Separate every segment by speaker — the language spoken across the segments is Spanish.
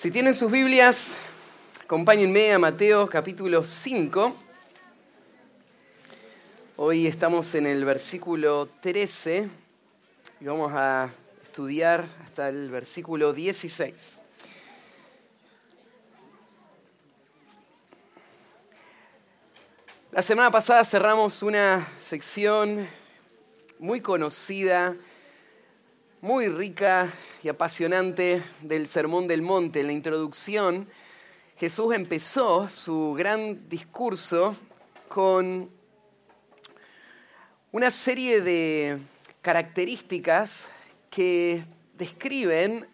Speaker 1: Si tienen sus Biblias, acompáñenme a Mateo capítulo 5. Hoy estamos en el versículo 13 y vamos a estudiar hasta el versículo 16. La semana pasada cerramos una sección muy conocida, muy rica y apasionante del Sermón del Monte. En la introducción, Jesús empezó su gran discurso con una serie de características que describen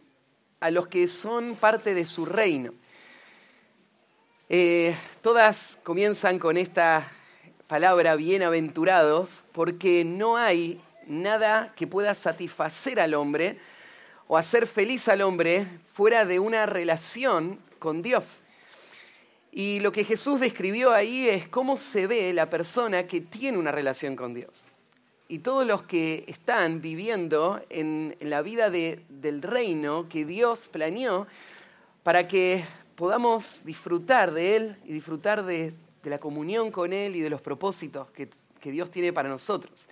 Speaker 1: a los que son parte de su reino. Eh, todas comienzan con esta palabra bienaventurados porque no hay nada que pueda satisfacer al hombre o hacer feliz al hombre fuera de una relación con Dios. Y lo que Jesús describió ahí es cómo se ve la persona que tiene una relación con Dios. Y todos los que están viviendo en, la vida del reino que Dios planeó para que podamos disfrutar de Él y disfrutar de, la comunión con Él y de los propósitos que, Dios tiene para nosotros.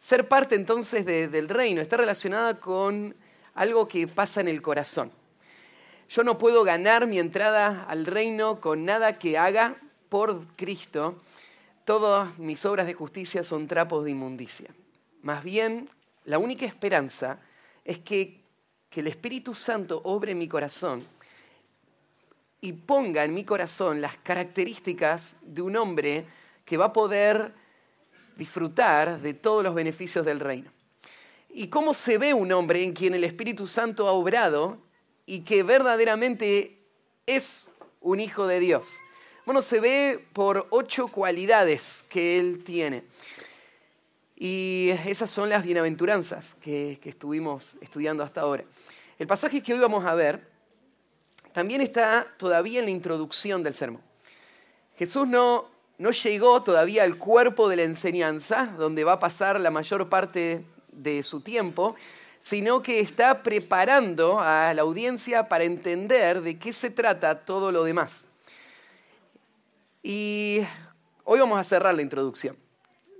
Speaker 1: Ser parte entonces del reino está relacionada con algo que pasa en el corazón. Yo no puedo ganar mi entrada al reino con nada que haga por Cristo. Todas mis obras de justicia son trapos de inmundicia. Más bien, la única esperanza es que, que el Espíritu Santo obre en mi corazón y ponga en mi corazón las características de un hombre que va a poder disfrutar de todos los beneficios del reino y cómo se ve un hombre en quien el Espíritu Santo ha obrado y que verdaderamente es un hijo de Dios. Bueno, se ve por ocho cualidades que él tiene. Y esas son las bienaventuranzas que, estuvimos estudiando hasta ahora. El pasaje que hoy vamos a ver también está todavía en la introducción del sermón. Jesús no, no llegó todavía al cuerpo de la enseñanza, donde va a pasar la mayor parte de su tiempo, sino que está preparando a la audiencia para entender de qué se trata todo lo demás. Y hoy vamos a cerrar la introducción.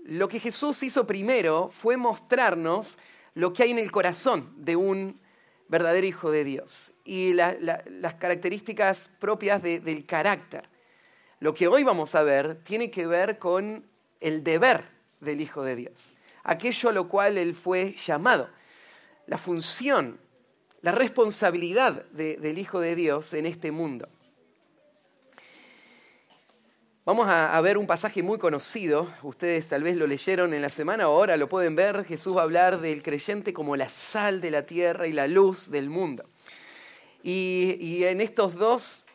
Speaker 1: Lo que Jesús hizo primero fue mostrarnos lo que hay en el corazón de un verdadero hijo de Dios y las características propias del carácter. Lo que hoy vamos a ver tiene que ver con el deber del Hijo de Dios aquello a lo cual él fue llamado. La función, la responsabilidad del Hijo de Dios en este mundo. Vamos a, ver un pasaje muy conocido, ustedes tal vez lo leyeron en la semana ahora lo pueden ver, Jesús va a hablar del creyente como la sal de la tierra y la luz del mundo. Y, y en estos dos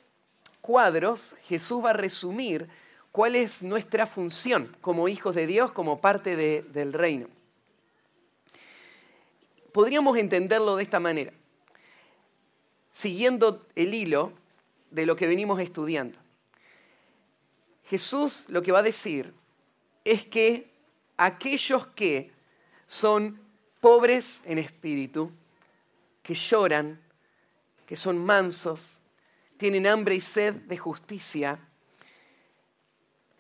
Speaker 1: cuadros Jesús va a resumir cuál es nuestra función como hijos de Dios, como parte del reino. Podríamos entenderlo de esta manera, siguiendo el hilo de lo que venimos estudiando. Jesús lo que va a decir es que aquellos que son pobres en espíritu, que lloran, que son mansos, tienen hambre y sed de justicia,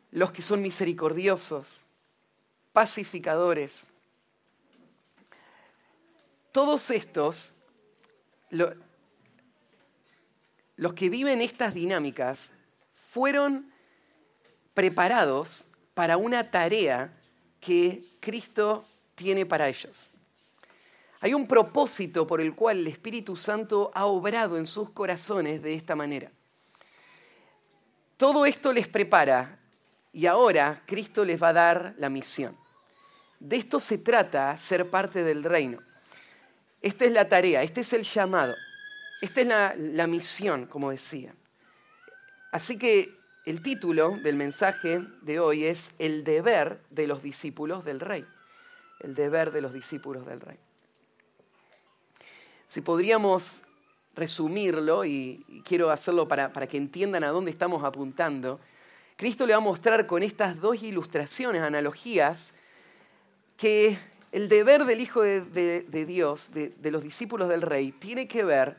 Speaker 1: los que son misericordiosos, pacificadores. Todos estos, los que viven estas dinámicas, fueron preparados para una tarea que Cristo tiene para ellos. Hay un propósito por el cual el Espíritu Santo ha obrado en sus corazones de esta manera. Todo esto les prepara y ahora Cristo les va a dar la misión. De esto se trata ser parte del reino. Esta es la tarea, este es el llamado, esta es la, la misión, como decía. Así que el título del mensaje de hoy es El deber de los discípulos del rey. El deber de los discípulos del rey. Si podríamos resumirlo, y, quiero hacerlo para, para que entiendan a dónde estamos apuntando, Cristo le va a mostrar con estas dos ilustraciones, analogías, que el deber del Hijo de, Dios, de, los discípulos del Rey, tiene que ver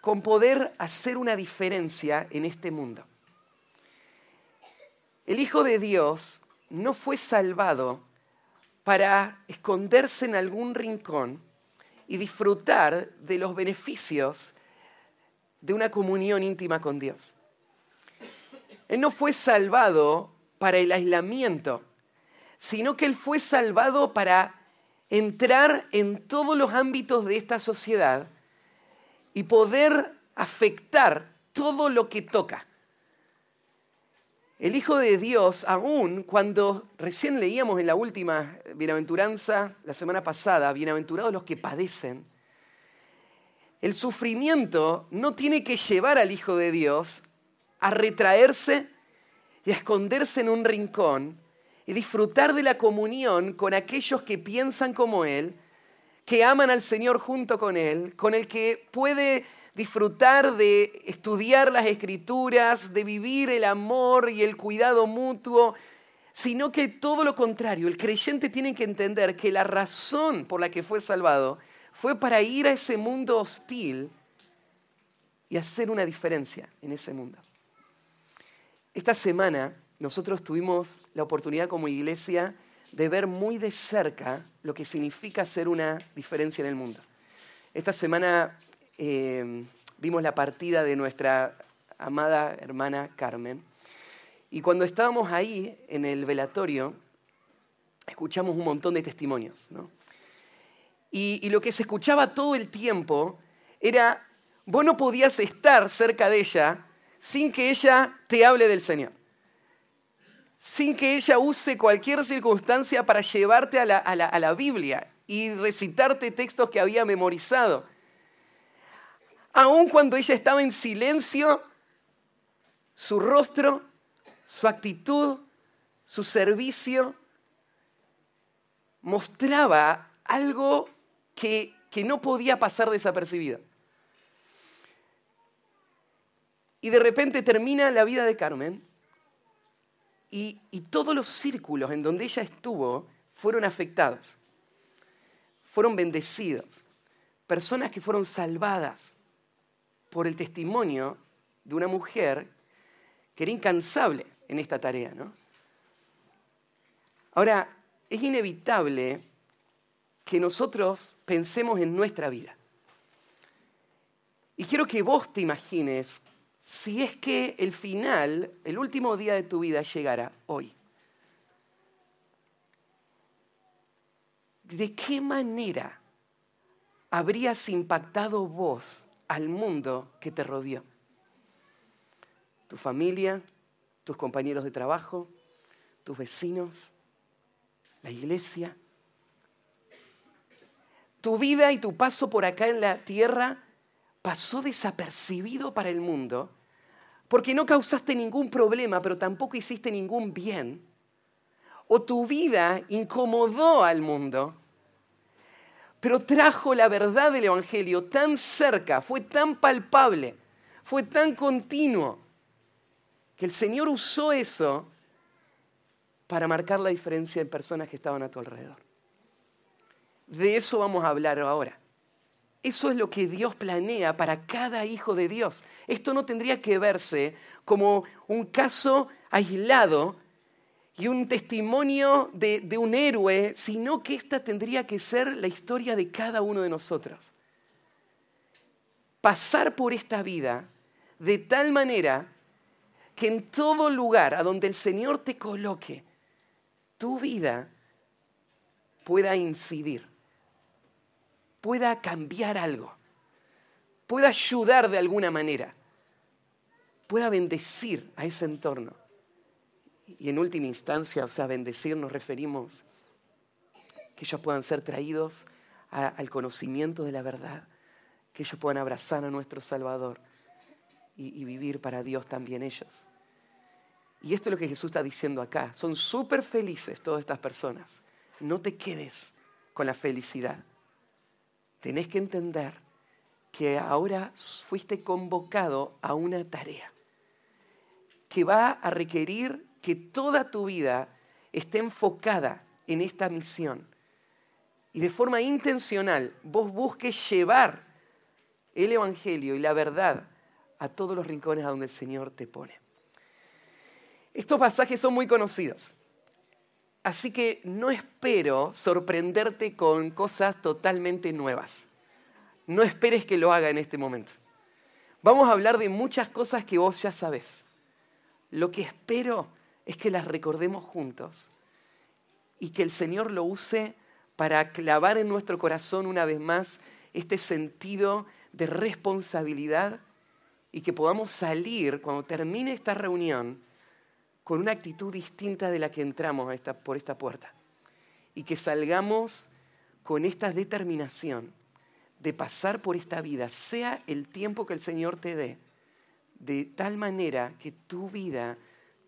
Speaker 1: con poder hacer una diferencia en este mundo. El Hijo de Dios no fue salvado para esconderse en algún rincón y disfrutar de los beneficios de una comunión íntima con Dios. Él no fue salvado para el aislamiento, sino que Él fue salvado para entrar en todos los ámbitos de esta sociedad y poder afectar todo lo que toca. El Hijo de Dios, aún cuando recién leíamos en la última bienaventuranza, la semana pasada, bienaventurados los que padecen, el sufrimiento no tiene que llevar al Hijo de Dios a retraerse y a esconderse en un rincón y disfrutar de la comunión con aquellos que piensan como Él, que aman al Señor junto con Él, con el que puede disfrutar de estudiar las escrituras, de vivir el amor y el cuidado mutuo, sino que todo lo contrario, el creyente tiene que entender que la razón por la que fue salvado fue para ir a ese mundo hostil y hacer una diferencia en ese mundo. Esta semana nosotros tuvimos la oportunidad como iglesia de ver muy de cerca lo que significa hacer una diferencia en el mundo. Esta semana eh, vimos la partida de nuestra amada hermana Carmen y cuando estábamos ahí en el velatorio, escuchamos un montón de testimonios. y lo que se escuchaba todo el tiempo era, vos no podías estar cerca de ella sin que ella te hable del Señor. Sin que ella use cualquier circunstancia para llevarte a la, Biblia y recitarte textos que había memorizado. Aun cuando ella estaba en silencio, su rostro, su actitud, su servicio mostraba algo que, que no podía pasar desapercibido. Y de repente termina la vida de Carmen y, todos los círculos en donde ella estuvo fueron afectados, fueron bendecidos, personas que fueron salvadas por el testimonio de una mujer que era incansable en esta tarea. ¿no? Ahora, es inevitable que nosotros pensemos en nuestra vida. Y quiero que vos te imagines si es que el final, el último día de tu vida llegara hoy? ¿De qué manera habrías impactado vos al mundo que te rodeó? ¿Tu familia? ¿Tus compañeros de trabajo? ¿Tus vecinos? ¿La iglesia? ¿Tu vida y tu paso por acá en la tierra pasó desapercibido para el mundo porque no causaste ningún problema, pero tampoco hiciste ningún bien, o tu vida incomodó al mundo, pero trajo la verdad del Evangelio tan cerca, fue tan palpable, fue tan continuo, que el Señor usó eso para marcar la diferencia en personas que estaban a tu alrededor. De eso vamos a hablar ahora. Eso es lo que Dios planea para cada hijo de Dios. Esto no tendría que verse como un caso aislado y un testimonio de, un héroe, sino que esta tendría que ser la historia de cada uno de nosotros. Pasar por esta vida de tal manera que en todo lugar a donde el Señor te coloque, tu vida pueda incidir pueda cambiar algo, pueda ayudar de alguna manera, pueda bendecir a ese entorno. Y en última instancia, o sea, bendecir nos referimos que ellos puedan ser traídos al conocimiento de la verdad, que ellos puedan abrazar a nuestro Salvador y, y vivir para Dios también ellos. Y esto es lo que Jesús está diciendo acá. Son súper felices todas estas personas. No te quedes con la felicidad tenés que entender que ahora fuiste convocado a una tarea que va a requerir que toda tu vida esté enfocada en esta misión. Y de forma intencional vos busques llevar el Evangelio y la verdad a todos los rincones a donde el Señor te pone. Estos pasajes son muy conocidos, así que no espero sorprenderte con cosas totalmente nuevas. No esperes que lo haga en este momento. Vamos a hablar de muchas cosas que vos ya sabés. Lo que espero es que las recordemos juntos y que el Señor lo use para clavar en nuestro corazón una vez más este sentido de responsabilidad y que podamos salir cuando termine esta reunión con una actitud distinta de la que entramos por esta puerta. Y que salgamos con esta determinación de pasar por esta vida, sea el tiempo que el Señor te dé, de tal manera que tu vida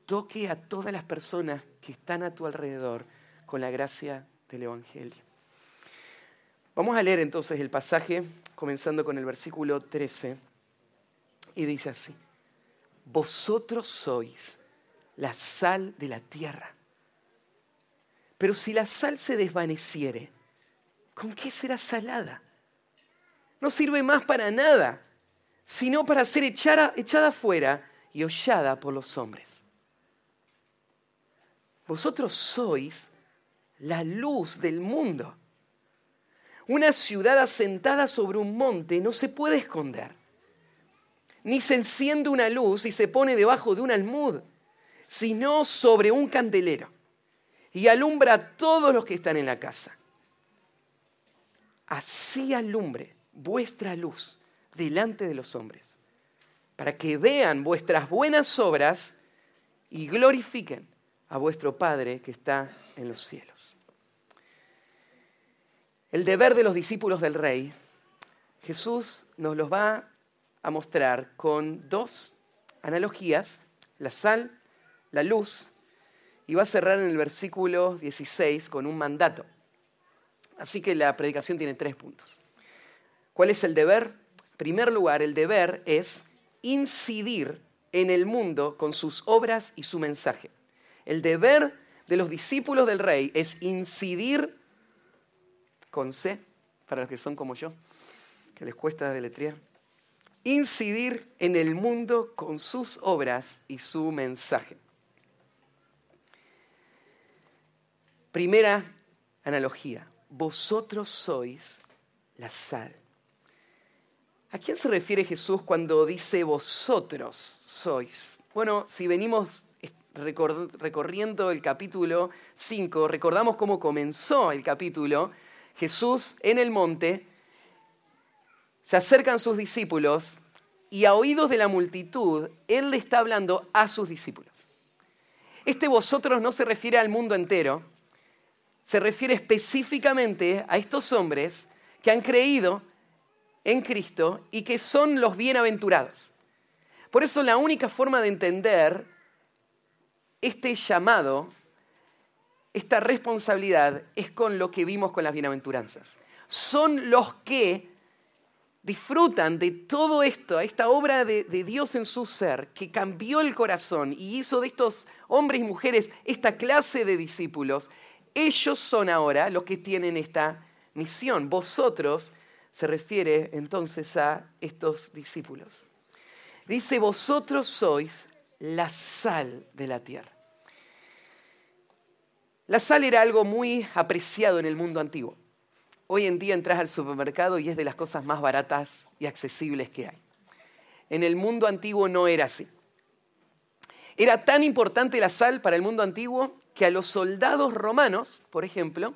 Speaker 1: toque a todas las personas que están a tu alrededor con la gracia del Evangelio. Vamos a leer entonces el pasaje, comenzando con el versículo 13, y dice así, vosotros sois la sal de la tierra, pero si la sal se desvaneciere, ¿con qué será salada? No sirve más para nada, sino para ser echada, echada fuera y hollada por los hombres. Vosotros sois la luz del mundo. Una ciudad asentada sobre un monte no se puede esconder. Ni se enciende una luz y se pone debajo de un almud, sino sobre un candelero. Y alumbra a todos los que están en la casa. Así alumbre vuestra luz delante de los hombres, para que vean vuestras buenas obras y glorifiquen a vuestro Padre que está en los cielos. El deber de los discípulos del Rey, Jesús nos los va a mostrar con dos analogías, la sal, la luz, y va a cerrar en el versículo 16 con un mandato. Así que la predicación tiene tres puntos. ¿Cuál es el deber? En primer lugar, el deber es incidir en el mundo con sus obras y su mensaje. El deber de los discípulos del rey es incidir con C, para los que son como yo, que les cuesta deletrear, incidir en el mundo con sus obras y su mensaje. Primera analogía, vosotros sois la sal. ¿A quién se refiere Jesús cuando dice vosotros sois? Bueno, si venimos recorriendo el capítulo 5, recordamos cómo comenzó el capítulo. Jesús en el monte, se acercan sus discípulos y a oídos de la multitud, Él le está hablando a sus discípulos. Este vosotros no se refiere al mundo entero, se refiere específicamente a estos hombres que han creído en Cristo y que son los bienaventurados. Por eso la única forma de entender este llamado, esta responsabilidad es con lo que vimos con las bienaventuranzas. Son los que disfrutan de todo esto, esta obra de, Dios en su ser, que cambió el corazón y hizo de estos hombres y mujeres esta clase de discípulos, ellos son ahora los que tienen esta misión. Vosotros se refiere entonces a estos discípulos. Dice, vosotros sois la sal de la tierra. La sal era algo muy apreciado en el mundo antiguo. Hoy en día entras al supermercado y es de las cosas más baratas y accesibles que hay. En el mundo antiguo no era así. Era tan importante la sal para el mundo antiguo que a los soldados romanos, por ejemplo,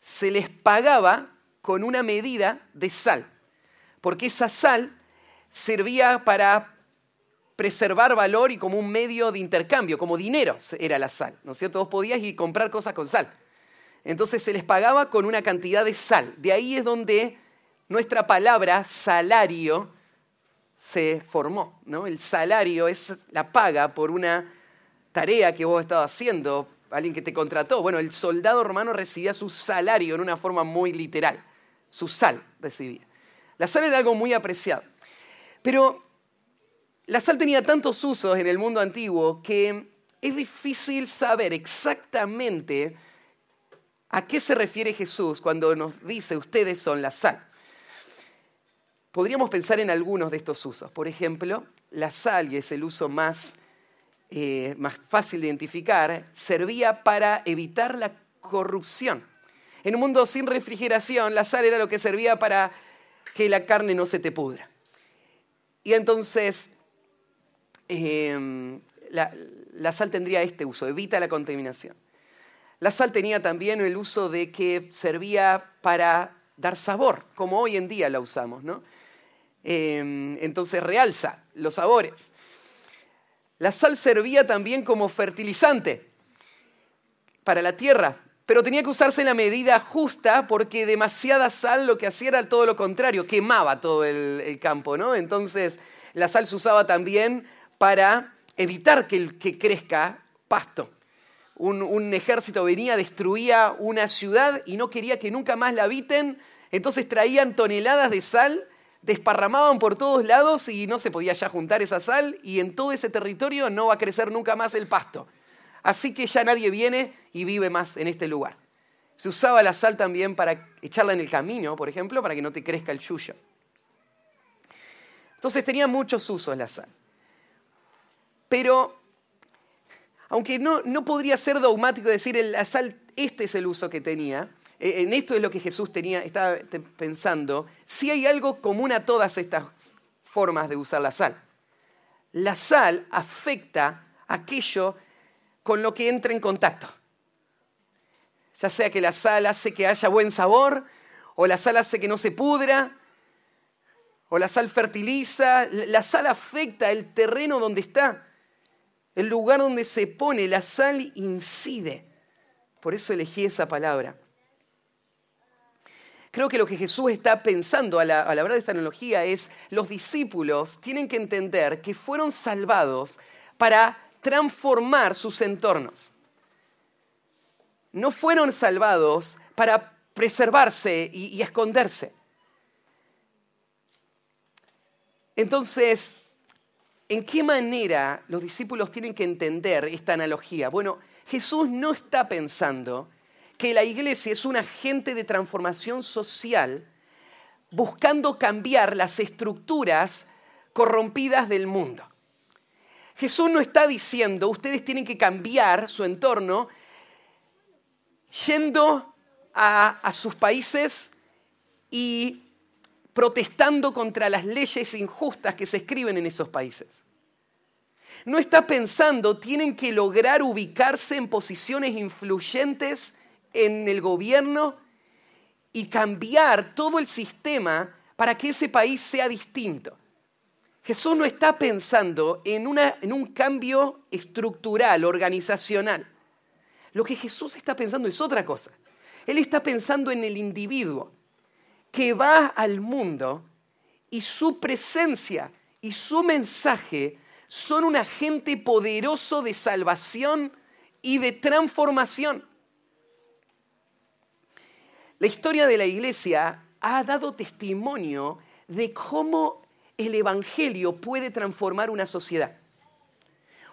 Speaker 1: se les pagaba con una medida de sal, porque esa sal servía para preservar valor y como un medio de intercambio, como dinero era la sal, ¿no es cierto? Vos podías ir comprar cosas con sal. Entonces se les pagaba con una cantidad de sal. De ahí es donde nuestra palabra salario se formó, ¿no? El salario es la paga por una tarea que vos estabas haciendo, alguien que te contrató. Bueno, el soldado romano recibía su salario en una forma muy literal. Su sal recibía. La sal era algo muy apreciado. Pero la sal tenía tantos usos en el mundo antiguo que es difícil saber exactamente a qué se refiere Jesús cuando nos dice ustedes son la sal. podríamos pensar en algunos de estos usos. Por ejemplo, la sal, y es el uso más, eh, más fácil de identificar, servía para evitar la corrupción. En un mundo sin refrigeración, la sal era lo que servía para que la carne no se te pudra. Y entonces, em, la, sal tendría este uso, evita la contaminación. La sal tenía también el uso de que servía para dar sabor, como hoy en día la usamos, ¿no? Em, entonces realza los sabores. La sal servía también como fertilizante para la tierra, pero tenía que usarse en la medida justa porque demasiada sal lo que hacía era todo lo contrario, quemaba todo el, campo, ¿no? Entonces la sal se usaba también para evitar que, que crezca pasto. Un, un, ejército venía, destruía una ciudad y no quería que nunca más la habiten, entonces traían toneladas de sal, desparramaban por todos lados y no se podía ya juntar esa sal y en todo ese territorio no va a crecer nunca más el pasto. Así que ya nadie viene y vive más en este lugar. Se usaba la sal también para echarla en el camino, por ejemplo, para que no te crezca el yuyo. Entonces tenía muchos usos la sal. Pero, aunque no, no podría ser dogmático decir la sal, este es el uso que tenía, eh, en esto es lo que Jesús tenía, estaba pensando, si hay algo común a todas estas formas de usar la sal. La sal afecta aquello con lo que entra en contacto. Ya sea que la sal hace que haya buen sabor, o la sal hace que no se pudra, o la sal fertiliza, la sal afecta el terreno donde está, el lugar donde se pone, la sal incide. Por eso elegí esa palabra. Creo que lo que Jesús está pensando a la, a la hablar de esta analogía es, los discípulos tienen que entender que fueron salvados para transformar sus entornos. No fueron salvados para preservarse y, esconderse. Entonces, ¿en qué manera los discípulos tienen que entender esta analogía? Bueno, Jesús no está pensando que la iglesia es un agente de transformación social buscando cambiar las estructuras corrompidas del mundo. Jesús no está diciendo, ustedes tienen que cambiar su entorno yendo a, sus países y protestando contra las leyes injustas que se escriben en esos países. No está pensando, tienen que lograr ubicarse en posiciones influyentes en el gobierno y cambiar todo el sistema para que ese país sea distinto. Jesús no está pensando en, en un cambio estructural, organizacional. Lo que Jesús está pensando es otra cosa. Él está pensando en el individuo que va al mundo y su presencia y su mensaje son un agente poderoso de salvación y de transformación. La historia de la iglesia ha dado testimonio de cómo el Evangelio puede transformar una sociedad.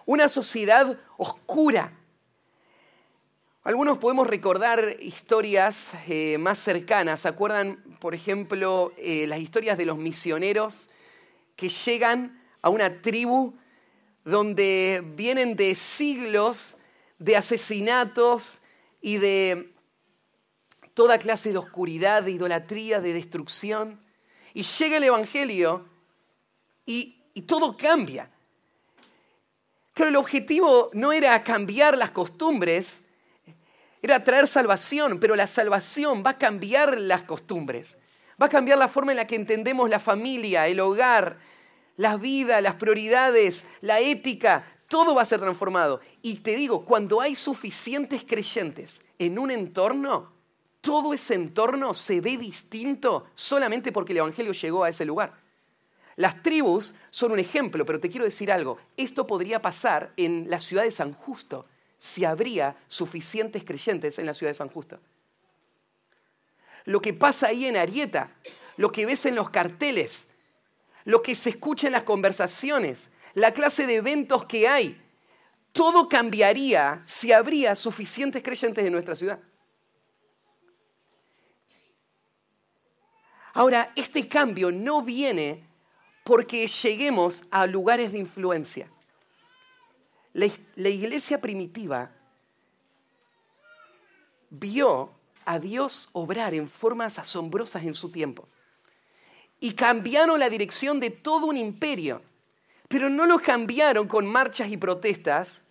Speaker 1: Una sociedad oscura. Algunos podemos recordar historias eh, más cercanas. ¿Se acuerdan, por ejemplo, eh, las historias de los misioneros que llegan a una tribu donde vienen de siglos de asesinatos y de toda clase de oscuridad, de idolatría, de destrucción? Y llega el Evangelio y, todo cambia. Pero el objetivo no era cambiar las costumbres, era traer salvación, pero la salvación va a cambiar las costumbres, va a cambiar la forma en la que entendemos la familia, el hogar, la vida, las prioridades, la ética, todo va a ser transformado. Y te digo, cuando hay suficientes creyentes en un entorno, todo ese entorno se ve distinto solamente porque el Evangelio llegó a ese lugar. Las tribus son un ejemplo, pero te quiero decir algo. Esto podría pasar en la ciudad de San Justo si habría suficientes creyentes en la ciudad de San Justo. Lo que pasa ahí en Arieta, lo que ves en los carteles, lo que se escucha en las conversaciones, la clase de eventos que hay, todo cambiaría si habría suficientes creyentes en nuestra ciudad. Ahora, este cambio no viene porque lleguemos a lugares de influencia. La, iglesia primitiva vio a Dios obrar en formas asombrosas en su tiempo. Y cambiaron la dirección de todo un imperio. Pero no lo cambiaron con marchas y protestas,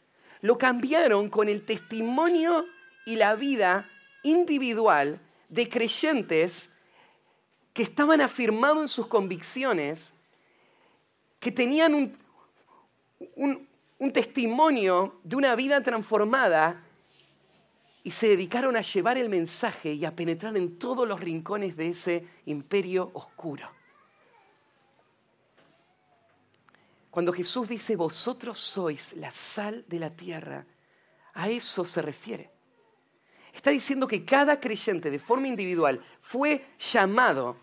Speaker 1: lo cambiaron con el testimonio y la vida individual de creyentes que estaban afirmados en sus convicciones, que tenían un, un testimonio de una vida transformada y se dedicaron a llevar el mensaje y a penetrar en todos los rincones de ese imperio oscuro. Cuando Jesús dice, vosotros sois la sal de la tierra, a eso se refiere. Está diciendo que cada creyente de forma individual fue llamado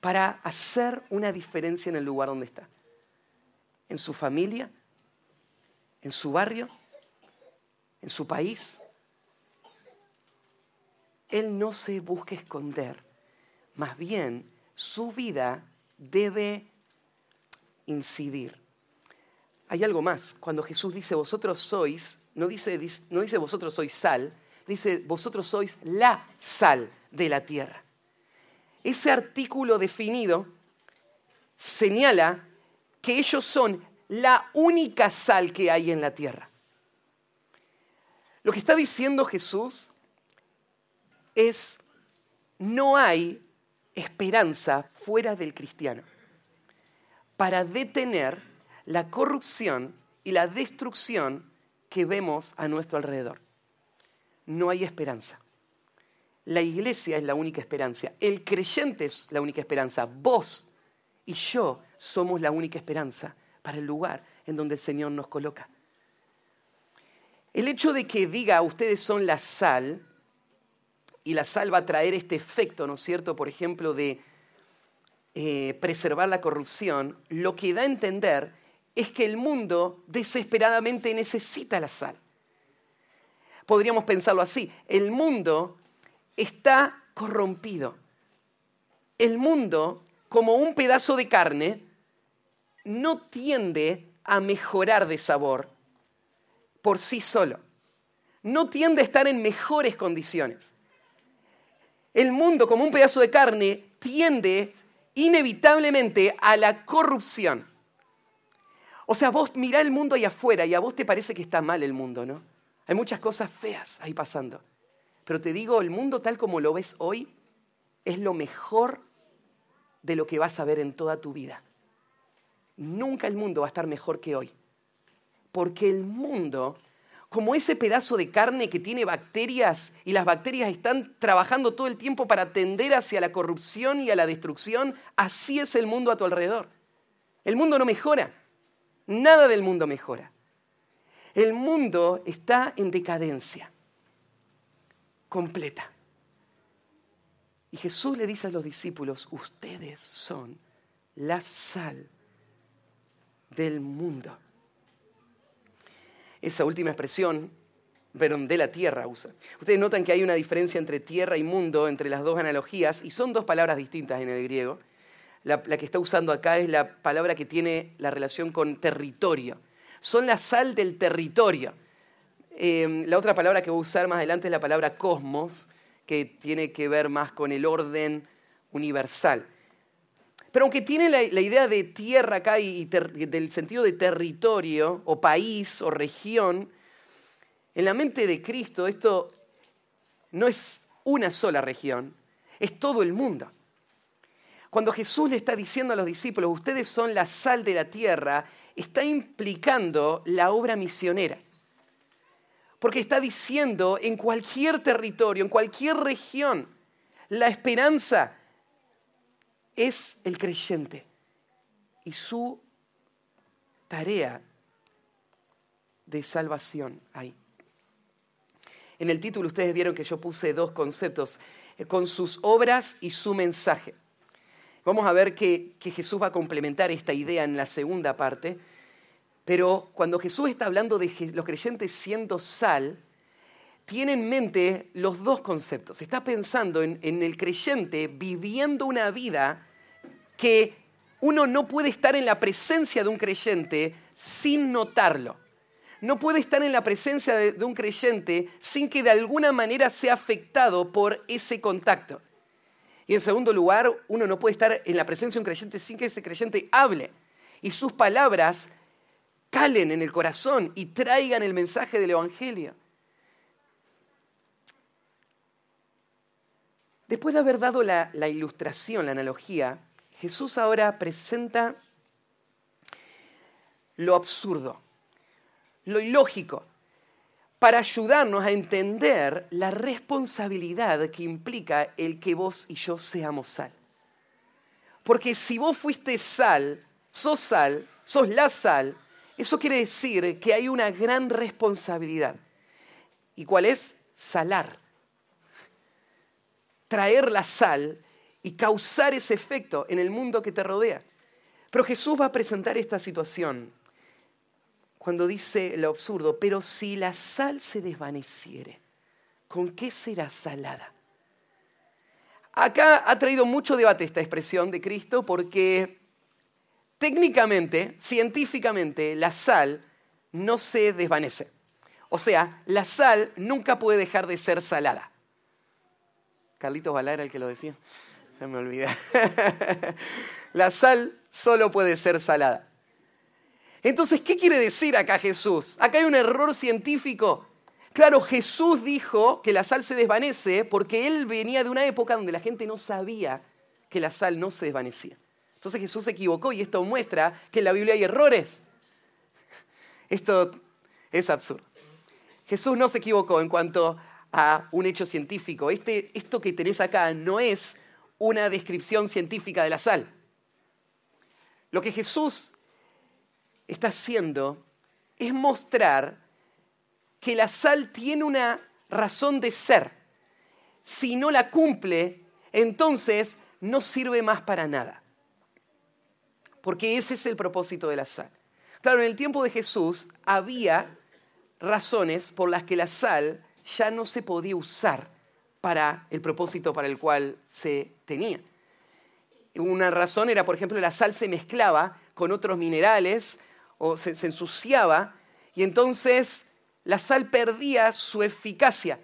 Speaker 1: para hacer una diferencia en el lugar donde está. En su familia, en su barrio, en su país, él no se busca esconder, más bien su vida debe incidir. Hay algo más, cuando Jesús dice vosotros sois, no dice, no dice vosotros sois sal, dice vosotros sois la sal de la tierra. Ese artículo definido señala que ellos son la única sal que hay en la tierra. Lo que está diciendo Jesús es, no hay esperanza fuera del cristiano para detener la corrupción y la destrucción que vemos a nuestro alrededor. No hay esperanza. La iglesia es la única esperanza. El creyente es la única esperanza. Vos y yo somos la única esperanza para el lugar en donde el Señor nos coloca. El hecho de que diga ustedes son la sal y la sal va a traer este efecto, ¿no es cierto? Por ejemplo, de eh, preservar la corrupción, lo que da a entender es que el mundo desesperadamente necesita la sal. Podríamos pensarlo así, el mundo está corrompido. El mundo, como un pedazo de carne, no tiende a mejorar de sabor por sí solo. No tiende a estar en mejores condiciones el mundo como un pedazo de carne tiende inevitablemente a la corrupción. O sea, vos mirá el mundo ahí afuera y a vos te parece que está mal el mundo, ¿no? Hay muchas cosas feas ahí pasando. Pero te digo, el mundo tal como lo ves hoy es lo mejor de lo que vas a ver en toda tu vida. Nunca el mundo va a estar mejor que hoy. Porque el mundo como ese pedazo de carne que tiene bacterias y las bacterias están trabajando todo el tiempo para tender hacia la corrupción y a la destrucción, así es el mundo a tu alrededor. El mundo no mejora, nada del mundo mejora. El mundo está en decadencia completa. Y Jesús le dice a los discípulos, ustedes son la sal del mundo esa última expresión, pero de la tierra usa. Ustedes notan que hay una diferencia entre tierra y mundo, entre las dos analogías, y son dos palabras distintas en el griego. La, que está usando acá es la palabra que tiene la relación con territorio. Son la sal del territorio. Em, la otra palabra que voy a usar más adelante es la palabra cosmos, que tiene que ver más con el orden universal. Pero aunque tiene la, idea de tierra acá y, del sentido de territorio o país o región, en la mente de Cristo esto no es una sola región, es todo el mundo. Cuando Jesús le está diciendo a los discípulos, ustedes son la sal de la tierra, está implicando la obra misionera. Porque está diciendo en cualquier territorio, en cualquier región, la esperanza es el creyente y su tarea de salvación ahí. En el título ustedes vieron que yo puse dos conceptos, eh, con sus obras y su mensaje. Vamos a ver que, que, Jesús va a complementar esta idea en la segunda parte, pero cuando Jesús está hablando de los creyentes siendo sal, tiene en mente los dos conceptos. Está pensando en, en el creyente viviendo una vida que uno no puede estar en la presencia de un creyente sin notarlo. No puede estar en la presencia de, un creyente sin que de alguna manera sea afectado por ese contacto. Y en segundo lugar, uno no puede estar en la presencia de un creyente sin que ese creyente hable y sus palabras calen en el corazón y traigan el mensaje del Evangelio. Después de haber dado la, ilustración, la analogía, Jesús ahora presenta lo absurdo, lo ilógico, para ayudarnos a entender la responsabilidad que implica el que vos y yo seamos sal. Porque si vos fuiste sal, sos sal, sos la sal, eso quiere decir que hay una gran responsabilidad. ¿Y cuál es? Salar. Traer la sal y causar ese efecto en el mundo que te rodea. Pero Jesús va a presentar esta situación cuando dice lo absurdo, pero si la sal se desvaneciere, ¿con qué será salada? Acá ha traído mucho debate esta expresión de Cristo porque técnicamente, científicamente, la sal no se desvanece. O sea, la sal nunca puede dejar de ser salada. Carlitos Balá era el que lo decía. Se me olvida. la sal solo puede ser salada. Entonces, ¿qué quiere decir acá Jesús? Acá hay un error científico. Claro, Jesús dijo que la sal se desvanece porque él venía de una época donde la gente no sabía que la sal no se desvanecía. Entonces Jesús se equivocó y esto muestra que en la Biblia hay errores. Esto es absurdo. Jesús no se equivocó en cuanto a un hecho científico. Este, esto que tenés acá no es una descripción científica de la sal. Lo que Jesús está haciendo es mostrar que la sal tiene una razón de ser. Si no la cumple, entonces no sirve más para nada. Porque ese es el propósito de la sal. Claro, en el tiempo de Jesús había razones por las que la sal ya no se podía usar para el propósito para el cual se tenía. Una razón era, por ejemplo, la sal se mezclaba con otros minerales o se, ensuciaba y entonces la sal perdía su eficacia.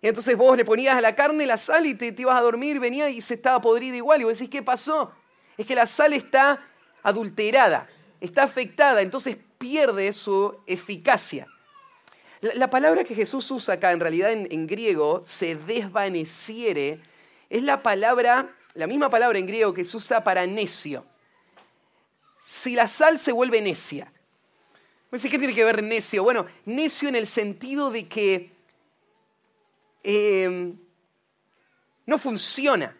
Speaker 1: Entonces vos le ponías a la carne la sal y te, te ibas a dormir, venía y se estaba podrida igual. Y vos decís, ¿qué pasó? Es que la sal está adulterada, está afectada, entonces pierde su eficacia. La, palabra que Jesús usa acá, en realidad en, griego, se desvaneciere, es la palabra, la misma palabra en griego que se usa para necio. Si la sal se vuelve necia. ¿Qué tiene que ver necio? Bueno, necio en el sentido de que em, no funciona,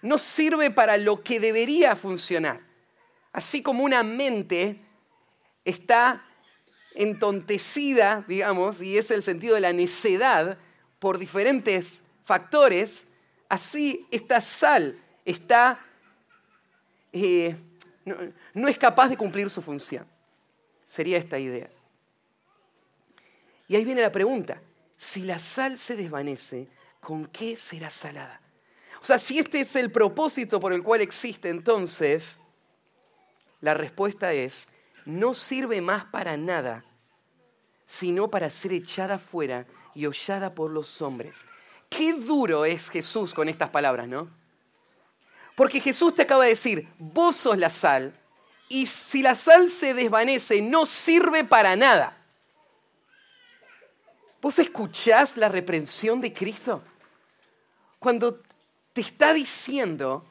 Speaker 1: no sirve para lo que debería funcionar. Así como una mente está entontecida, digamos, y es el sentido de la necedad por diferentes factores, así esta sal está, eh, no, no es capaz de cumplir su función. Sería esta idea. Y ahí viene la pregunta, si la sal se desvanece, ¿con qué será salada? O sea, si este es el propósito por el cual existe, entonces la respuesta es, no sirve más para nada, sino para ser echada fuera y hollada por los hombres. Qué duro es Jesús con estas palabras, ¿no? Porque Jesús te acaba de decir, vos sos la sal, y si la sal se desvanece, no sirve para nada. ¿Vos escuchás la reprensión de Cristo? Cuando te está diciendo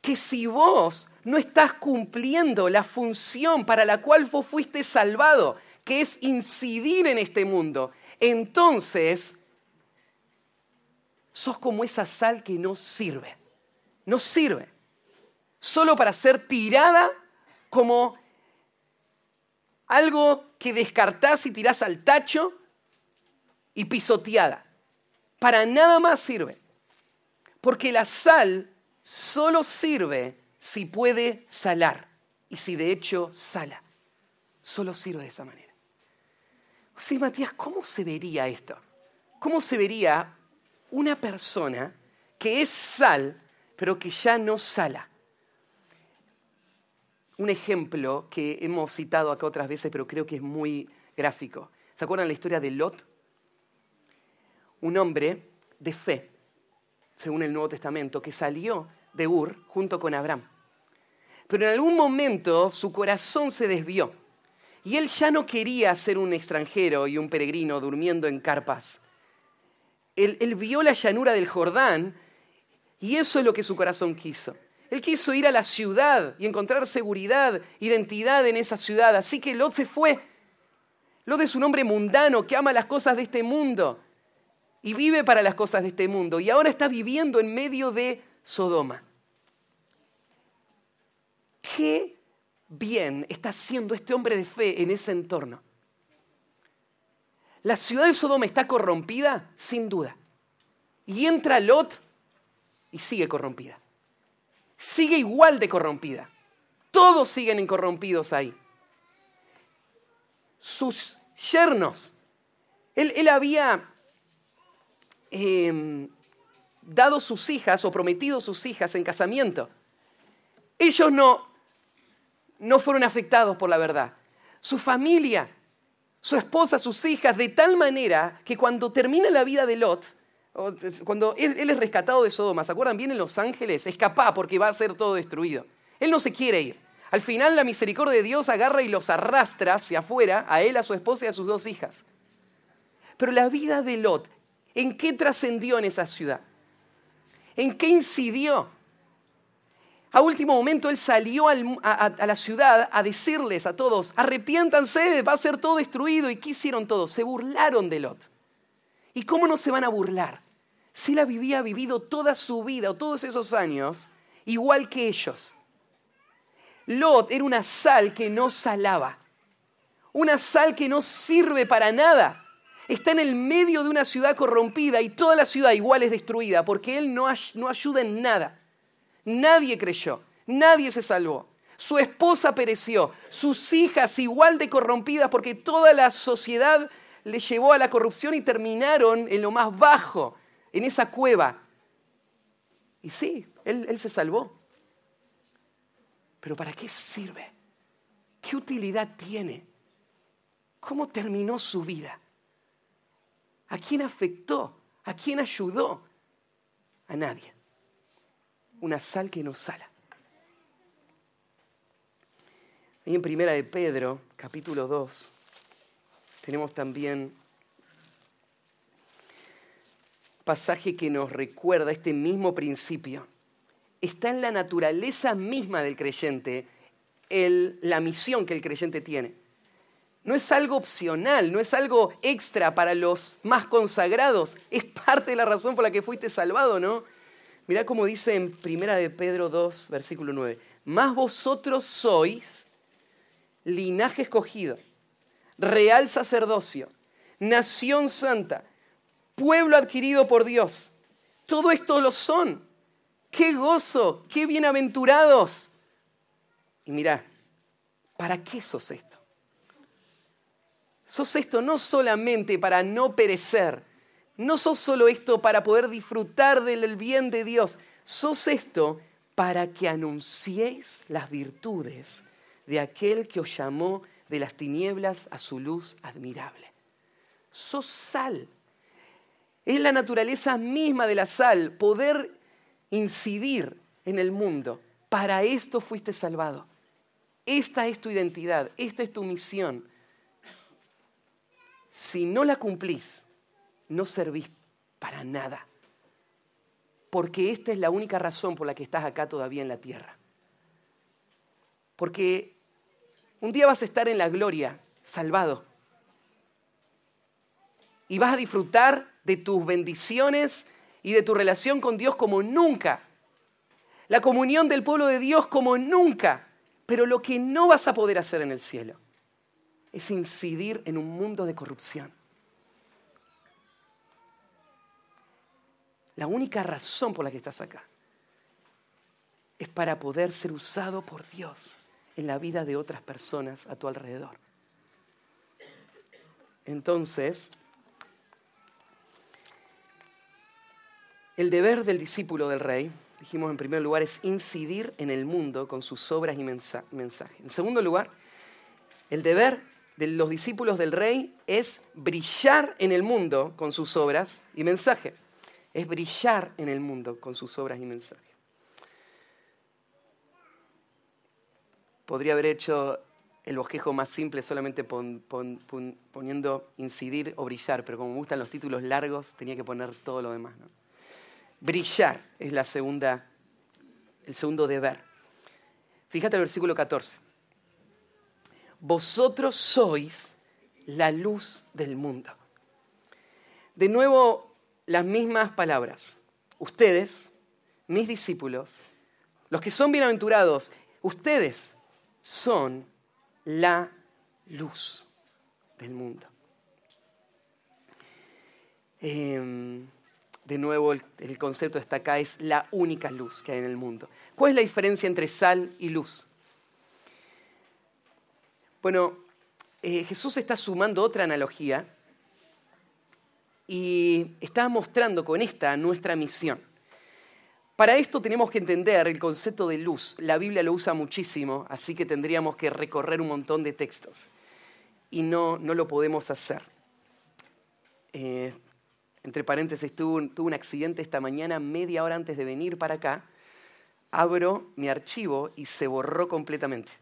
Speaker 1: que si vos no estás cumpliendo la función para la cual vos fuiste salvado, que es incidir en este mundo, entonces sos como esa sal que no sirve. No sirve. Solo para ser tirada como algo que descartás y tirás al tacho y pisoteada. Para nada más sirve. Porque la sal solo sirve si puede salar y si de hecho sala. Solo sirve de esa manera. Sí, Matías, ¿cómo se vería esto? ¿cómo se vería una persona que es sal, pero que ya no sala? Un ejemplo que hemos citado acá otras veces, pero creo que es muy gráfico. ¿Se acuerdan la historia de Lot? Un hombre de fe, según el Nuevo Testamento, que salió de Ur junto con Abraham. Pero en algún momento su corazón se desvió y él ya no quería ser un extranjero y un peregrino durmiendo en carpas. Él, vio la llanura del Jordán y eso es lo que su corazón quiso. Él quiso ir a la ciudad y encontrar seguridad, identidad en esa ciudad. Así que Lot se fue. Lot es un hombre mundano que ama las cosas de este mundo y vive para las cosas de este mundo. Y ahora está viviendo en medio de Sodoma. ¿Qué bien está haciendo este hombre de fe en ese entorno? La ciudad de Sodoma está corrompida, sin duda. Y entra Lot y sigue corrompida. Sigue igual de corrompida. Todos siguen incorrompidos ahí. Sus yernos. Él, había em, dado sus hijas o prometido sus hijas en casamiento. Ellos no, no fueron afectados por la verdad. Su familia, su esposa, sus hijas, de tal manera que cuando termina la vida de Lot, cuando él, es rescatado de Sodoma, ¿se acuerdan? Vienen los ángeles, escapa porque va a ser todo destruido. Él no se quiere ir. Al final la misericordia de Dios agarra y los arrastra hacia afuera, a él, a su esposa y a sus dos hijas. Pero la vida de Lot, ¿en qué trascendió en esa ciudad? ¿En qué incidió? A último momento él salió a, la ciudad a decirles a todos, arrepiéntanse, va a ser todo destruido. ¿Y qué hicieron todos? Se burlaron de Lot. ¿Y cómo no se van a burlar? Si él había vivido toda su vida o todos esos años igual que ellos. Lot era una sal que no salaba, una sal que no sirve para nada. Está en el medio de una ciudad corrompida y toda la ciudad igual es destruida porque él no, no ayuda en nada. Nadie creyó, nadie se salvó. Su esposa pereció, sus hijas igual de corrompidas porque toda la sociedad le llevó a la corrupción y terminaron en lo más bajo, en esa cueva. Y sí, él, él se salvó. Pero ¿para qué sirve? ¿Qué utilidad tiene? ¿Cómo terminó su vida? ¿A quién afectó? ¿A quién ayudó? A nadie una sal que no sala. Y en Primera de Pedro, capítulo 2, tenemos también pasaje que nos recuerda este mismo principio. Está en la naturaleza misma del creyente la misión que el creyente tiene. No es algo opcional, no es algo extra para los más consagrados, es parte de la razón por la que fuiste salvado, ¿no? Mirá cómo dice en Primera de Pedro 2, versículo 9. Más vosotros sois linaje escogido, real sacerdocio, nación santa, pueblo adquirido por Dios. Todo esto lo son. ¡Qué gozo! ¡Qué bienaventurados! Y mirá, ¿para qué sos esto? Sos esto no solamente para no perecer, no sos solo esto para poder disfrutar del bien de Dios, sos esto para que anunciéis las virtudes de aquel que os llamó de las tinieblas a su luz admirable. Sos sal. Es la naturaleza misma de la sal, poder incidir en el mundo. Para esto fuiste salvado. Esta es tu identidad, esta es tu misión. Si no la cumplís, no servís para nada. Porque esta es la única razón por la que estás acá todavía en la tierra. Porque un día vas a estar en la gloria, salvado. Y vas a disfrutar de tus bendiciones y de tu relación con Dios como nunca. La comunión del pueblo de Dios como nunca. Pero lo que no vas a poder hacer en el cielo es incidir en un mundo de corrupción. La única razón por la que estás acá es para poder ser usado por Dios en la vida de otras personas a tu alrededor. Entonces, El deber del discípulo del rey, dijimos en primer lugar, es incidir en el mundo con sus obras y mensajes. En segundo lugar, el deber de los discípulos del rey es brillar en el mundo con sus obras y mensaje. Es brillar en el mundo con sus obras y mensaje. Podría haber hecho el bosquejo más simple solamente poniendo incidir o brillar, pero como me gustan los títulos largos, tenía que poner todo lo demás. Brillar es la segunda, el segundo deber. Fíjate el versículo 14. Vosotros sois la luz del mundo. De nuevo, las mismas palabras. Ustedes, mis discípulos, los que son bienaventurados, ustedes son la luz del mundo. Em, de nuevo, el, concepto está acá, es la única luz que hay en el mundo. ¿Cuál es la diferencia entre sal y luz? Bueno, eh, Jesús está sumando otra analogía y está mostrando con esta nuestra misión. Para esto tenemos que entender el concepto de luz. La Biblia lo usa muchísimo, así que tendríamos que recorrer un montón de textos. Y no, no lo podemos hacer. Eh, entre paréntesis, tuve un, accidente esta mañana, media hora antes de venir para acá. Abro mi archivo y se borró completamente.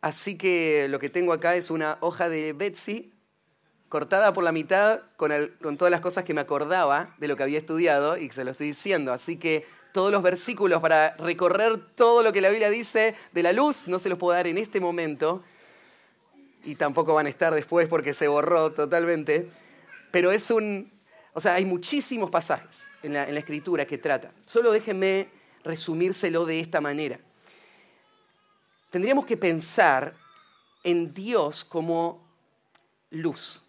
Speaker 1: Así que lo que tengo acá es una hoja de Betsy cortada por la mitad con, todas las cosas que me acordaba de lo que había estudiado y se lo estoy diciendo. Así que todos los versículos para recorrer todo lo que la Biblia dice de la luz no se los puedo dar en este momento y tampoco van a estar después porque se borró totalmente. Pero es un... O sea, hay muchísimos pasajes en la, en la escritura que trata. Solo déjenme resumírselo de esta manera. Tendríamos que pensar en Dios como luz.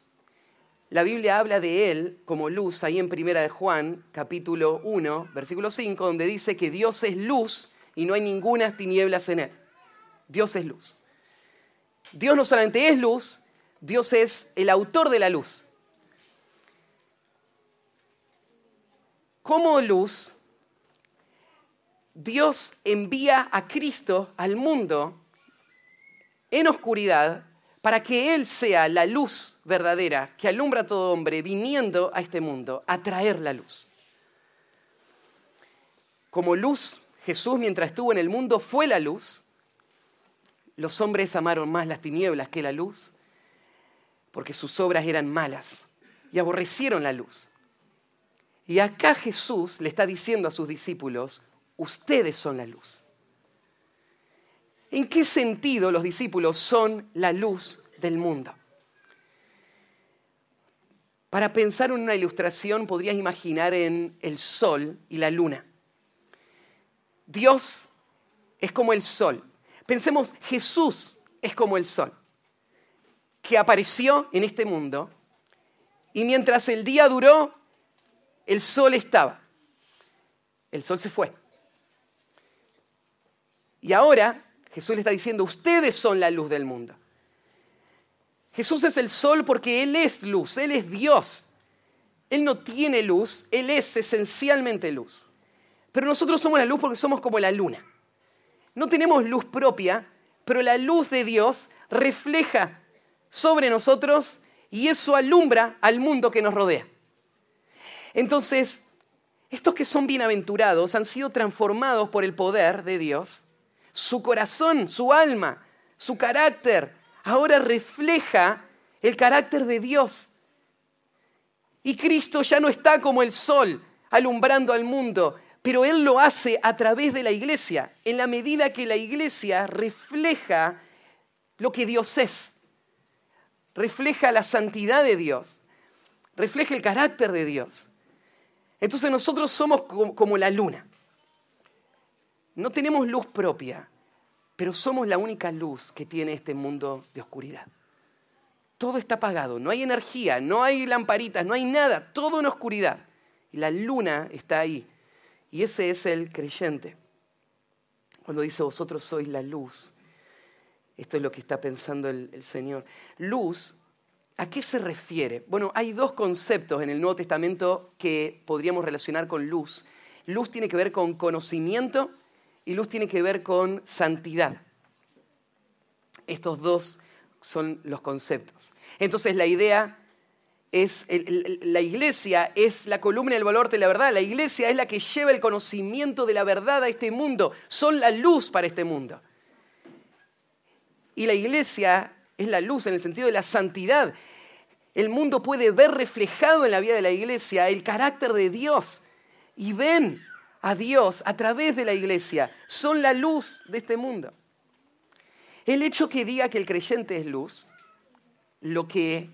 Speaker 1: La Biblia habla de Él como luz ahí en Primera de Juan, capítulo 1, versículo 5, donde dice que Dios es luz y no hay ninguna tinieblas en Él. Dios es luz. Dios no solamente es luz, Dios es el autor de la luz. Como luz, Dios envía a Cristo al mundo en oscuridad para que Él sea la luz verdadera que alumbra a todo hombre viniendo a este mundo a traer la luz. Como luz, Jesús mientras estuvo en el mundo fue la luz. Los hombres amaron más las tinieblas que la luz porque sus obras eran malas y aborrecieron la luz. Y acá Jesús le está diciendo a sus discípulos, ustedes son la luz. ¿En qué sentido los discípulos son la luz del mundo? Para pensar en una ilustración podrías imaginar en el sol y la luna. Dios es como el sol. Pensemos, Jesús es como el sol, que apareció en este mundo y mientras el día duró, el sol estaba. El sol se fue. Y ahora Jesús le está diciendo, ustedes son la luz del mundo. Jesús es el sol porque Él es luz, Él es Dios. Él no tiene luz, Él es esencialmente luz. Pero nosotros somos la luz porque somos como la luna. No tenemos luz propia, pero la luz de Dios refleja sobre nosotros y eso alumbra al mundo que nos rodea. Entonces, estos que son bienaventurados han sido transformados por el poder de Dios su corazón, su alma, su carácter, ahora refleja el carácter de Dios. Y Cristo ya no está como el sol alumbrando al mundo, pero Él lo hace a través de la iglesia, en la medida que la iglesia refleja lo que Dios es, refleja la santidad de Dios, refleja el carácter de Dios. Entonces nosotros somos como la luna. No tenemos luz propia, pero somos la única luz que tiene este mundo de oscuridad. Todo está apagado, no hay energía, no hay lamparitas, no hay nada, todo en oscuridad. Y la luna está ahí. Y ese es el creyente. Cuando dice vosotros sois la luz, esto es lo que está pensando el, el Señor. Luz ¿A qué se refiere? Bueno, hay dos conceptos en el Nuevo Testamento que podríamos relacionar con luz. Luz tiene que ver con conocimiento y luz tiene que ver con santidad. Estos dos son los conceptos. Entonces la idea es, la iglesia es la columna del valor de la verdad, la iglesia es la que lleva el conocimiento de la verdad a este mundo, son la luz para este mundo. Y la iglesia es la luz en el sentido de la santidad. El mundo puede ver reflejado en la vida de la iglesia el carácter de Dios y ven a Dios a través de la iglesia. Son la luz de este mundo. El hecho que diga que el creyente es luz, lo que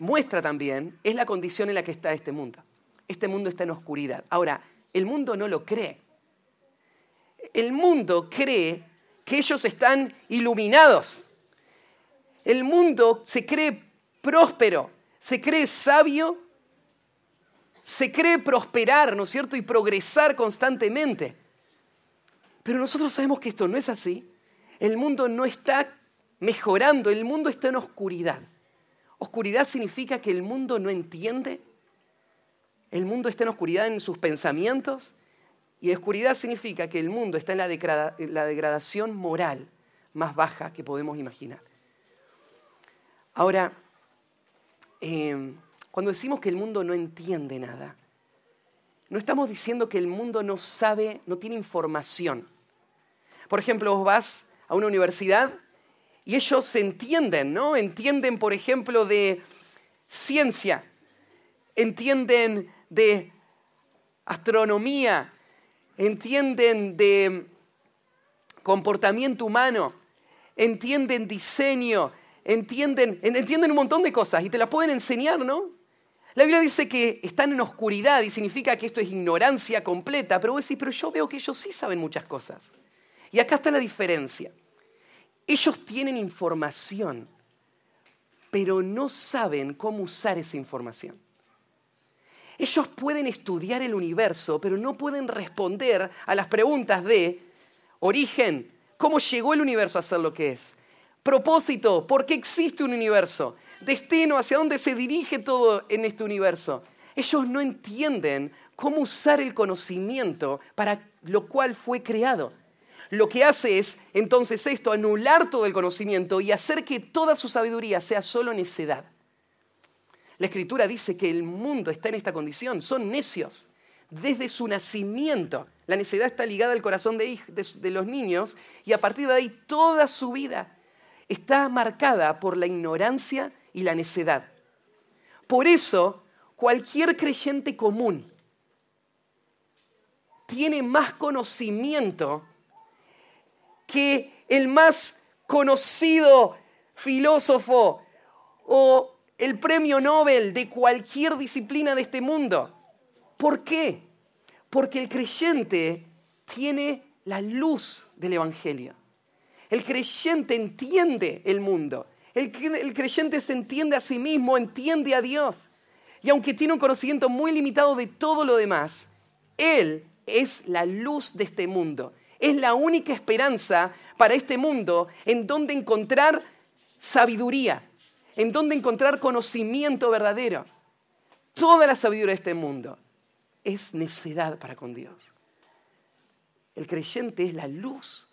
Speaker 1: muestra también es la condición en la que está este mundo. Este mundo está en oscuridad. Ahora, el mundo no lo cree. El mundo cree que ellos están iluminados. El mundo se cree próspero, se cree sabio, se cree prosperar, ¿no es cierto? Y progresar constantemente. Pero nosotros sabemos que esto no es así. El mundo no está mejorando, el mundo está en oscuridad. Oscuridad significa que el mundo no entiende, el mundo está en oscuridad en sus pensamientos y oscuridad significa que el mundo está en la, degradación moral más baja que podemos imaginar. Ahora, em, cuando decimos que el mundo no entiende nada, no estamos diciendo que el mundo no sabe, no tiene información. Por ejemplo, vos vas a una universidad y ellos entienden, ¿no? Entienden, por ejemplo, de ciencia, entienden de astronomía, entienden de comportamiento humano, entienden diseño, entienden, entienden un montón de cosas y te las pueden enseñar, ¿no? La Biblia dice que están en oscuridad y significa que esto es ignorancia completa, pero vos decís, pero yo veo que ellos sí saben muchas cosas. Y acá está la diferencia. Ellos tienen información, pero no saben cómo usar esa información. Ellos pueden estudiar el universo, pero no pueden responder a las preguntas de origen, cómo llegó el universo a ser lo que es, propósito, por qué existe un universo, destino, hacia dónde se dirige todo en este universo. Ellos no entienden cómo usar el conocimiento para lo cual fue creado lo que hace es entonces esto, anular todo el conocimiento y hacer que toda su sabiduría sea solo necedad. La escritura dice que el mundo está en esta condición, son necios. Desde su nacimiento, la necedad está ligada al corazón de, de los niños y a partir de ahí toda su vida está marcada por la ignorancia y la necedad. Por eso, cualquier creyente común tiene más conocimiento que el más conocido filósofo o el premio Nobel de cualquier disciplina de este mundo. ¿Por qué? Porque el creyente tiene la luz del Evangelio. El creyente entiende el mundo. El, creyente se entiende a sí mismo, entiende a Dios. Y aunque tiene un conocimiento muy limitado de todo lo demás, Él es la luz de este mundo es la única esperanza para este mundo en donde encontrar sabiduría, en donde encontrar conocimiento verdadero. Toda la sabiduría de este mundo es necedad para con Dios. El creyente es la luz.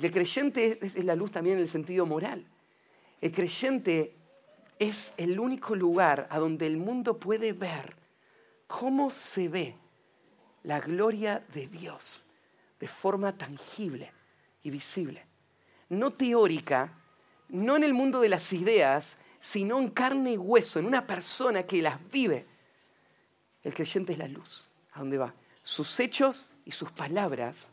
Speaker 1: El creyente es la luz también en el sentido moral. El creyente es el único lugar a donde el mundo puede ver cómo se ve la gloria de Dios de forma tangible y visible. No teórica, no en el mundo de las ideas, sino en carne y hueso, en una persona que las vive. El creyente es la luz. ¿A dónde va? Sus hechos y sus palabras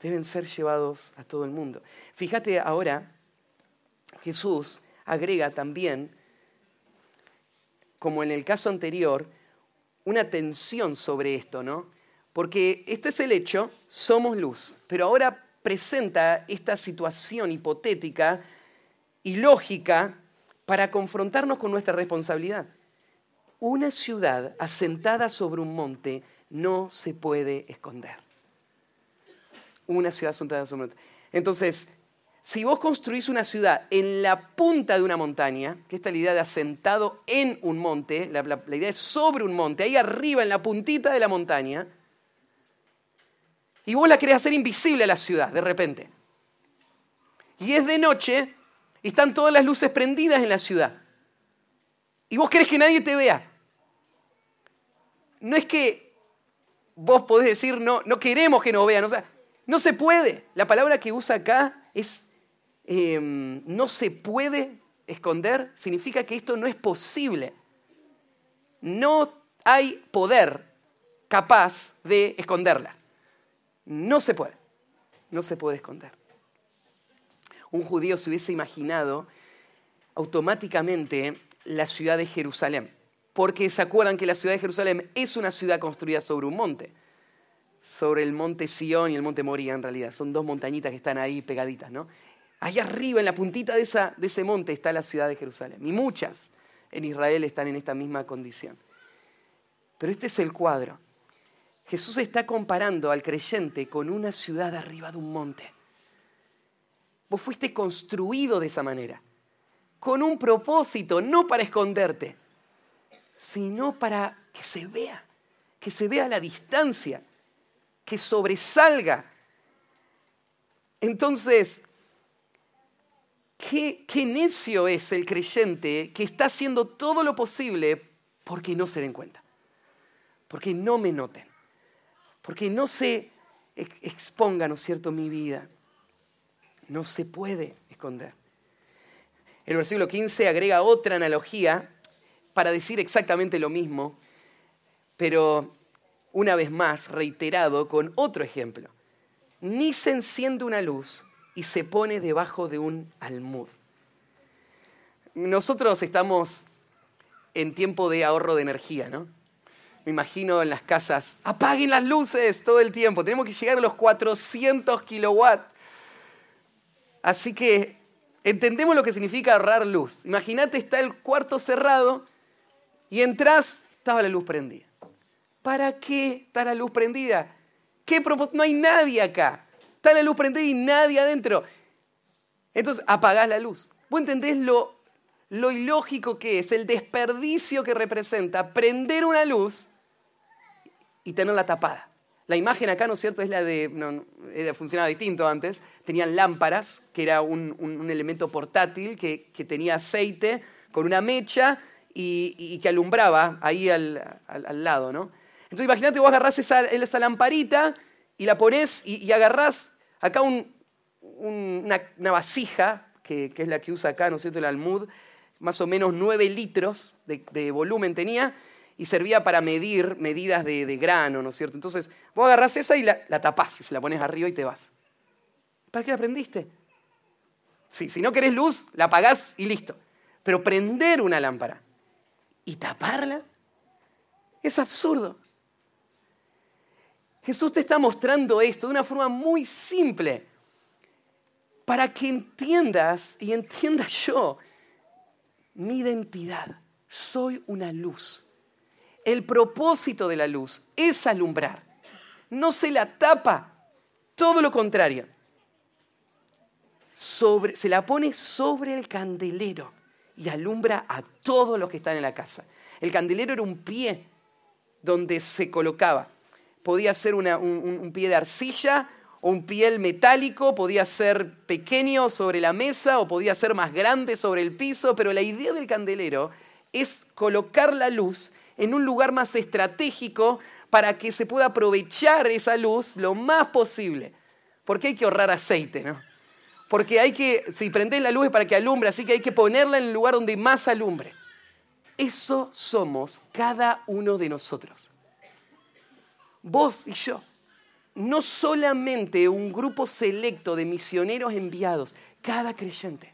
Speaker 1: deben ser llevados a todo el mundo. Fíjate ahora, Jesús agrega también, como en el caso anterior, una tensión sobre esto, ¿no? Porque este es el hecho, somos luz, pero ahora presenta esta situación hipotética y lógica para confrontarnos con nuestra responsabilidad. Una ciudad asentada sobre un monte no se puede esconder. Una ciudad asentada sobre un monte. Entonces, si vos construís una ciudad en la punta de una montaña, que esta es la idea de asentado en un monte, la, idea es sobre un monte, ahí arriba en la puntita de la montaña, y vos la querés hacer invisible a la ciudad de repente. Y es de noche y están todas las luces prendidas en la ciudad. Y vos querés que nadie te vea. No es que vos podés decir, no, no queremos que nos vean. No se puede. La palabra que usa acá es, em, no se puede esconder. Significa que esto no es posible. No hay poder capaz de esconderla. No se puede. No se puede esconder. Un judío se hubiese imaginado automáticamente la ciudad de Jerusalén. Porque se acuerdan que la ciudad de Jerusalén es una ciudad construida sobre un monte. Sobre el monte Sión y el monte Moría, en realidad. Son dos montañitas que están ahí pegaditas, ¿no? Ahí arriba, en la puntita de, esa, de ese monte, está la ciudad de Jerusalén. Y muchas en Israel están en esta misma condición. Pero este es el cuadro. Jesús está comparando al creyente con una ciudad arriba de un monte. Vos fuiste construido de esa manera, con un propósito, no para esconderte, sino para que se vea, que se vea a la distancia, que sobresalga. Entonces, ¿qué, necio es el creyente que está haciendo todo lo posible porque no se den cuenta, porque no me noten? porque no se exponga, ¿no es cierto?, mi vida. No se puede esconder. El versículo 15 agrega otra analogía para decir exactamente lo mismo, pero una vez más reiterado con otro ejemplo. Ni se enciende una luz y se pone debajo de un almud. Nosotros estamos en tiempo de ahorro de energía, ¿no? me imagino en las casas, apaguen las luces todo el tiempo, tenemos que llegar a los 400 kilowatts. Así que entendemos lo que significa ahorrar luz. Imagínate, está el cuarto cerrado y entras, estaba la luz prendida. ¿Para qué está la luz prendida? ¿Qué no hay nadie acá. Está la luz prendida y nadie adentro. Entonces apagás la luz. ¿Vos entendés lo, lo ilógico que es, el desperdicio que representa prender una luz y tenerla tapada. La imagen acá, ¿no es cierto?, es la de, no, funcionaba distinto antes, tenían lámparas, que era un, elemento portátil que, tenía aceite con una mecha y, que alumbraba ahí al, lado, ¿no? Entonces imagínate, vos agarrás esa, esa lamparita y la ponés y, agarrás acá una, vasija, que, es la que usa acá, ¿no es cierto?, el almud, más o menos 9 litros de volumen tenía, y servía para medir medidas de, grano, ¿no es cierto? Entonces, vos agarrás esa y la, la, tapás y se la pones arriba y te vas. ¿Para qué la prendiste? Sí, si no querés luz, la apagás y listo. Pero prender una lámpara y taparla es absurdo. Jesús te está mostrando esto de una forma muy simple para que entiendas y entienda yo mi identidad. Soy una luz el propósito de la luz es alumbrar. No se la tapa, todo lo contrario. se la pone sobre el candelero y alumbra a todos los que están en la casa. El candelero era un pie donde se colocaba. Podía ser un, pie de arcilla o un pie metálico, podía ser pequeño sobre la mesa o podía ser más grande sobre el piso, pero la idea del candelero es colocar la luz en un lugar más estratégico para que se pueda aprovechar esa luz lo más posible. Porque hay que ahorrar aceite, ¿no? Porque hay que, si prendés la luz es para que alumbre, así que hay que ponerla en el lugar donde más alumbre. Eso somos cada uno de nosotros. Vos y yo. No solamente un grupo selecto de misioneros enviados, cada creyente.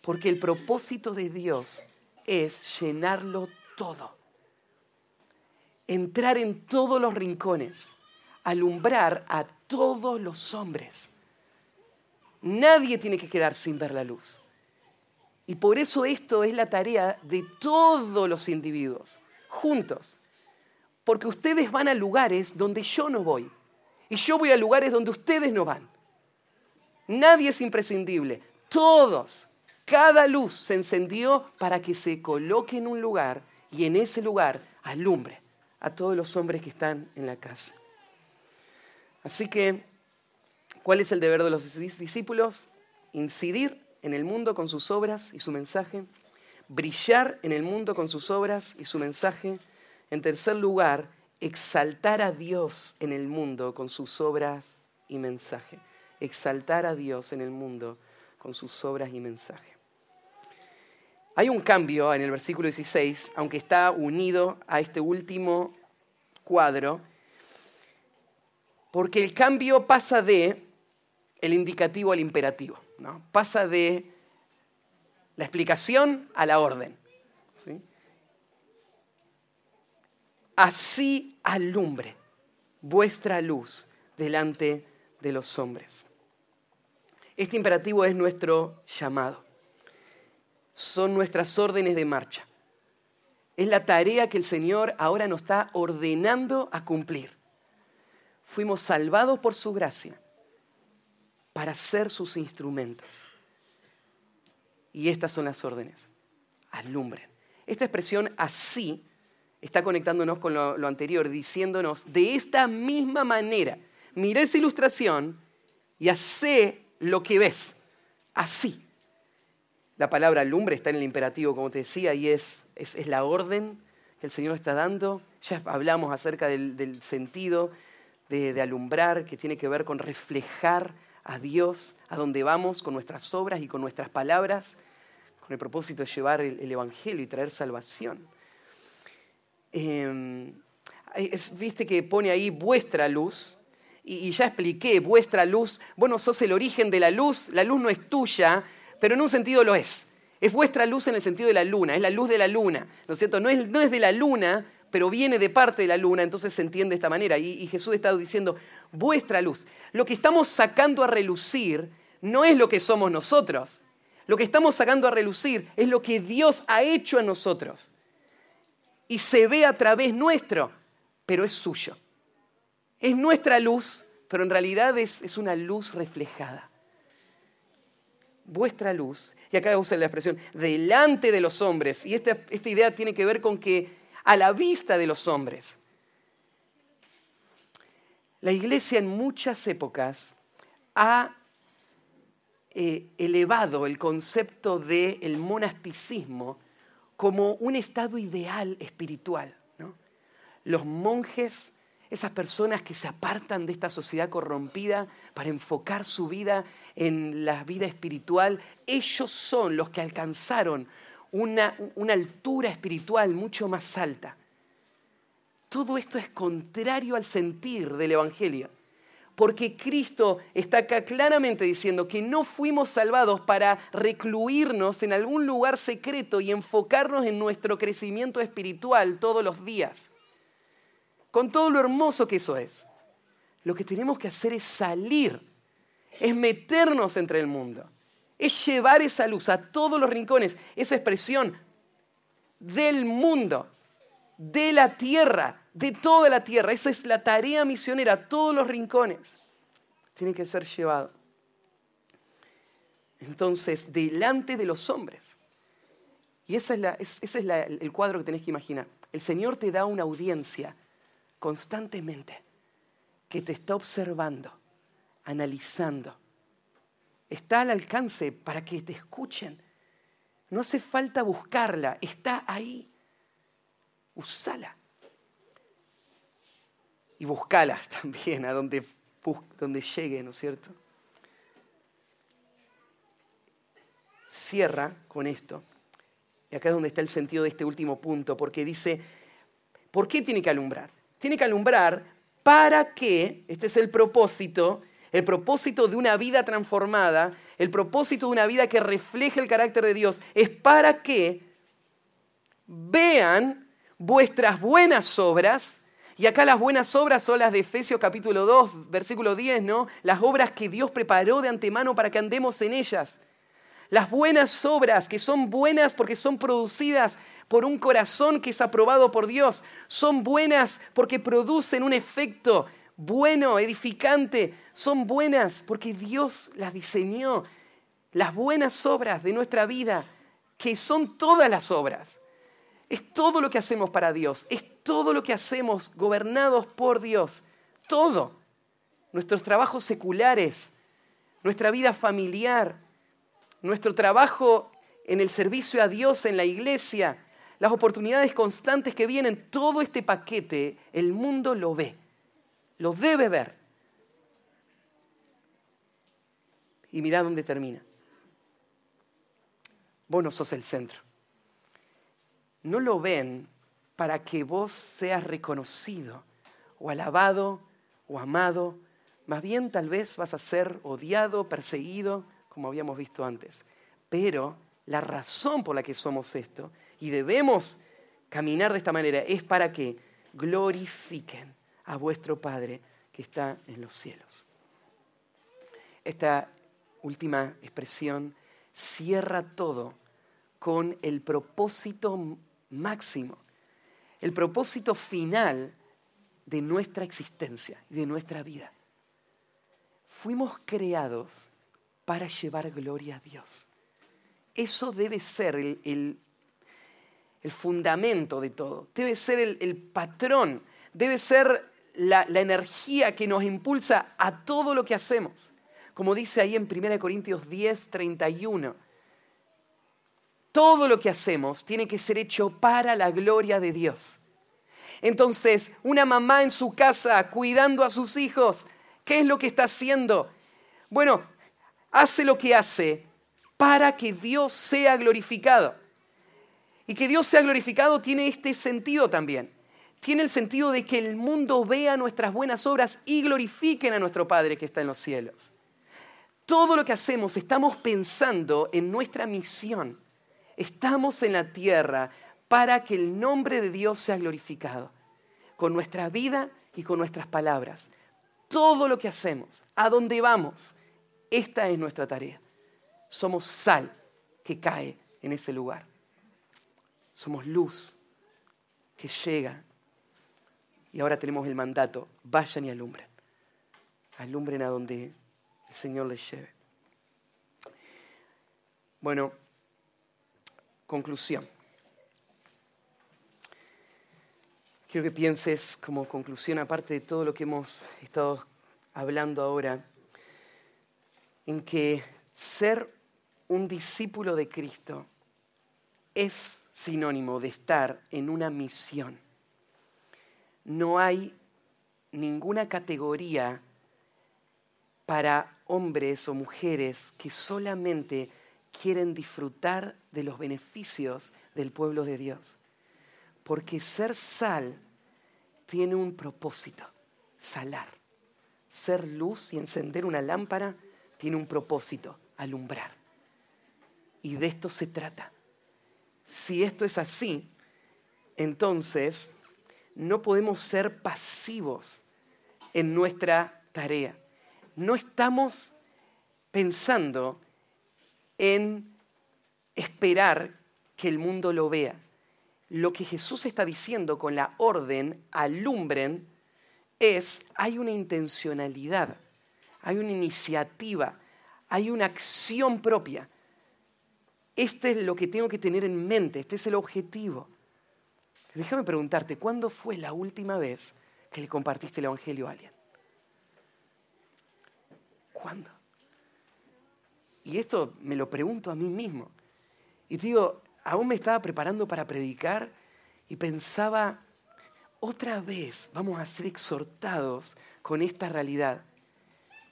Speaker 1: Porque el propósito de Dios es llenarlo todo. Entrar en todos los rincones, alumbrar a todos los hombres. Nadie tiene que quedar sin ver la luz. Y por eso esto es la tarea de todos los individuos, juntos. Porque ustedes van a lugares donde yo no voy. Y yo voy a lugares donde ustedes no van. Nadie es imprescindible. Todos, cada luz se encendió para que se coloque en un lugar y en ese lugar alumbre a todos los hombres que están en la casa. Así que, ¿cuál es el deber de los discípulos? Incidir en el mundo con sus obras y su mensaje, brillar en el mundo con sus obras y su mensaje. En tercer lugar, exaltar a Dios en el mundo con sus obras y mensaje. Exaltar a Dios en el mundo con sus obras y mensaje. Hay un cambio en el versículo 16, aunque está unido a este último cuadro, porque el cambio pasa de el indicativo al imperativo, ¿no? pasa de la explicación a la orden. Así alumbre vuestra luz delante de los hombres. Este imperativo es nuestro llamado. Son nuestras órdenes de marcha. Es la tarea que el Señor ahora nos está ordenando a cumplir. Fuimos salvados por su gracia para ser sus instrumentos. Y estas son las órdenes. Alumbren. Esta expresión así está conectándonos con lo, anterior, diciéndonos de esta misma manera, mira esa ilustración y hace lo que ves. Así. La palabra alumbre está en el imperativo, como te decía, y es, es, la orden que el Señor está dando. Ya hablamos acerca del, sentido de, de, alumbrar, que tiene que ver con reflejar a Dios a donde vamos con nuestras obras y con nuestras palabras, con el propósito de llevar el, Evangelio y traer salvación. Em, viste que pone ahí vuestra luz, y, ya expliqué, vuestra luz, bueno, sos el origen de la luz, la luz no es tuya, pero en un sentido lo es. Es vuestra luz en el sentido de la luna, es la luz de la luna, ¿no es cierto? No es, no es de la luna, pero viene de parte de la luna, entonces se entiende de esta manera. Y, y Jesús está diciendo, vuestra luz. Lo que estamos sacando a relucir no es lo que somos nosotros. Lo que estamos sacando a relucir es lo que Dios ha hecho en nosotros. Y se ve a través nuestro, pero es suyo. Es nuestra luz, pero en realidad es, una luz reflejada. Vuestra luz, y acá usa la expresión, delante de los hombres. Y esta, esta idea tiene que ver con que a la vista de los hombres. La iglesia en muchas épocas ha eh, elevado el concepto del monasticismo como un estado ideal espiritual. Los monjes esas personas que se apartan de esta sociedad corrompida para enfocar su vida en la vida espiritual, ellos son los que alcanzaron una, altura espiritual mucho más alta. Todo esto es contrario al sentir del Evangelio, porque Cristo está acá claramente diciendo que no fuimos salvados para recluirnos en algún lugar secreto y enfocarnos en nuestro crecimiento espiritual todos los días con todo lo hermoso que eso es. Lo que tenemos que hacer es salir, es meternos entre el mundo, es llevar esa luz a todos los rincones, esa expresión del mundo, de la tierra, de toda la tierra. Esa es la tarea misionera, todos los rincones. Tiene que ser llevado. Entonces, delante de los hombres. Y ese es, ese es el cuadro que tenés que imaginar. El Señor te da una audiencia constantemente, que te está observando, analizando. Está al alcance para que te escuchen. No hace falta buscarla, está ahí. Usala. Y buscala también a donde, donde llegue, ¿no es cierto? Cierra con esto. Y acá es donde está el sentido de este último punto, porque dice, ¿por qué tiene que alumbrar? tiene que alumbrar para que, este es el propósito, el propósito de una vida transformada, el propósito de una vida que refleje el carácter de Dios, es para que vean vuestras buenas obras, y acá las buenas obras son las de Efesios capítulo 2, versículo 10, ¿no? Las obras que Dios preparó de antemano para que andemos en ellas. Las buenas obras, que son buenas porque son producidas por un corazón que es aprobado por Dios, son buenas porque producen un efecto bueno, edificante, son buenas porque Dios las diseñó. Las buenas obras de nuestra vida, que son todas las obras. Es todo lo que hacemos para Dios, es todo lo que hacemos gobernados por Dios, todo. Nuestros trabajos seculares, nuestra vida familiar, nuestro trabajo en el servicio a Dios en la iglesia, las oportunidades constantes que vienen, todo este paquete, el mundo lo ve, lo debe ver. Y mira dónde termina. Vos no sos el centro. No lo ven para que vos seas reconocido o alabado o amado. Más bien tal vez vas a ser odiado, perseguido, como habíamos visto antes. Pero la razón por la que somos esto y debemos caminar de esta manera es para que glorifiquen a vuestro Padre que está en los cielos. Esta última expresión cierra todo con el propósito máximo, el propósito final de nuestra existencia y de nuestra vida. Fuimos creados para llevar gloria a Dios. Eso debe ser el, fundamento de todo, debe ser el, patrón, debe ser la, la, energía que nos impulsa a todo lo que hacemos. Como dice ahí en 1 Corintios 10, 31. Todo lo que hacemos tiene que ser hecho para la gloria de Dios. Entonces, una mamá en su casa cuidando a sus hijos, ¿qué es lo que está haciendo? Bueno, hace lo que hace para que Dios sea glorificado. Y que Dios sea glorificado tiene este sentido también. Tiene el sentido de que el mundo vea nuestras buenas obras y glorifiquen a nuestro Padre que está en los cielos. Todo lo que hacemos estamos pensando en nuestra misión. Estamos en la tierra para que el nombre de Dios sea glorificado. Con nuestra vida y con nuestras palabras. Todo lo que hacemos, a dónde vamos, esta es nuestra tarea. Somos sal que cae en ese lugar. Somos luz que llega. Y ahora tenemos el mandato, vayan y alumbren. Alumbren a donde el Señor les lleve. Bueno, conclusión. Quiero que pienses como conclusión, aparte de todo lo que hemos estado hablando ahora, en que ser un discípulo de Cristo es sinónimo de estar en una misión. No hay ninguna categoría para hombres o mujeres que solamente quieren disfrutar de los beneficios del pueblo de Dios. Porque ser sal tiene un propósito, salar. Ser luz y encender una lámpara tiene un propósito, alumbrar. Y de esto se trata. Si esto es así, entonces no podemos ser pasivos en nuestra tarea. No estamos pensando en esperar que el mundo lo vea. Lo que Jesús está diciendo con la orden, alumbren, es, hay una intencionalidad hay una iniciativa, hay una acción propia. Este es lo que tengo que tener en mente, este es el objetivo. Déjame preguntarte, ¿cuándo fue la última vez que le compartiste el Evangelio a alguien? ¿Cuándo? Y esto me lo pregunto a mí mismo. Y digo, aún me estaba preparando para predicar y pensaba, otra vez vamos a ser exhortados con esta realidad.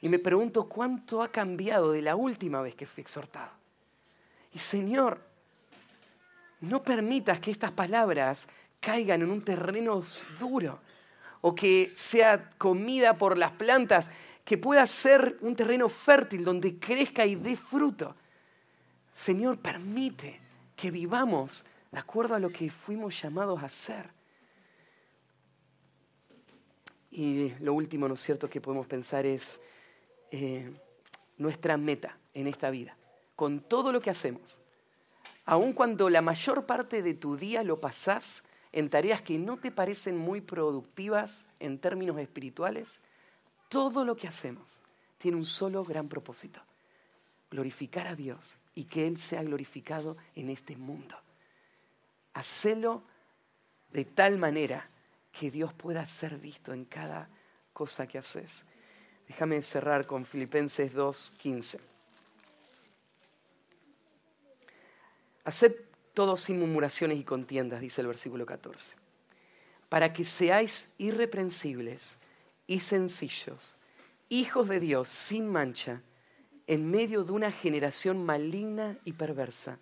Speaker 1: Y me pregunto cuánto ha cambiado de la última vez que fui exhortado. Y Señor, no permitas que estas palabras caigan en un terreno duro o que sea comida por las plantas, que pueda ser un terreno fértil donde crezca y dé fruto. Señor, permite que vivamos de acuerdo a lo que fuimos llamados a hacer. Y lo último, ¿no es cierto?, que podemos pensar es, eh, nuestra meta en esta vida, con todo lo que hacemos. Aun cuando la mayor parte de tu día lo pasás en tareas que no te parecen muy productivas en términos espirituales, todo lo que hacemos tiene un solo gran propósito, glorificar a Dios y que Él sea glorificado en este mundo. Hacelo de tal manera que Dios pueda ser visto en cada cosa que haces. Déjame cerrar con Filipenses 2.15. Haced todo sin murmuraciones y contiendas, dice el versículo 14, para que seáis irreprensibles y sencillos, hijos de Dios sin mancha, en medio de una generación maligna y perversa,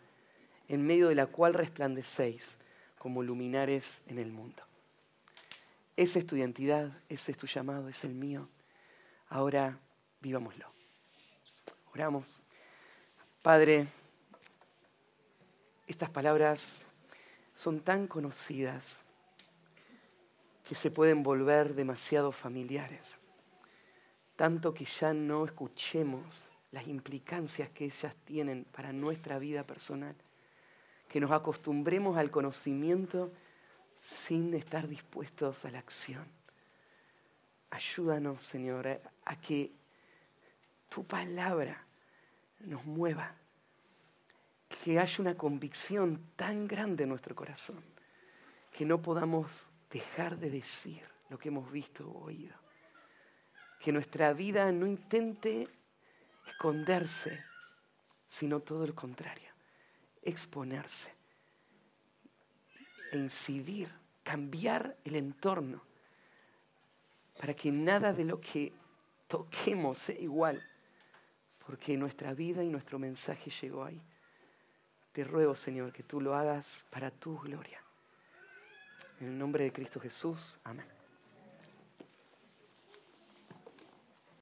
Speaker 1: en medio de la cual resplandecéis como luminares en el mundo. Esa es tu identidad, ese es tu llamado, es el mío. Ahora vivámoslo. Oramos. Padre, estas palabras son tan conocidas que se pueden volver demasiado familiares, tanto que ya no escuchemos las implicancias que ellas tienen para nuestra vida personal que nos acostumbremos al conocimiento sin estar dispuestos a la acción. Ayúdanos, Señor, a que tu palabra nos mueva, que haya una convicción tan grande en nuestro corazón, que no podamos dejar de decir lo que hemos visto o oído. Que nuestra vida no intente esconderse, sino todo lo contrario exponerse, incidir, cambiar el entorno, para que nada de lo que toquemos sea igual, porque nuestra vida y nuestro mensaje llegó ahí. Te ruego, Señor, que tú lo hagas para tu gloria. En el nombre de Cristo Jesús, amén.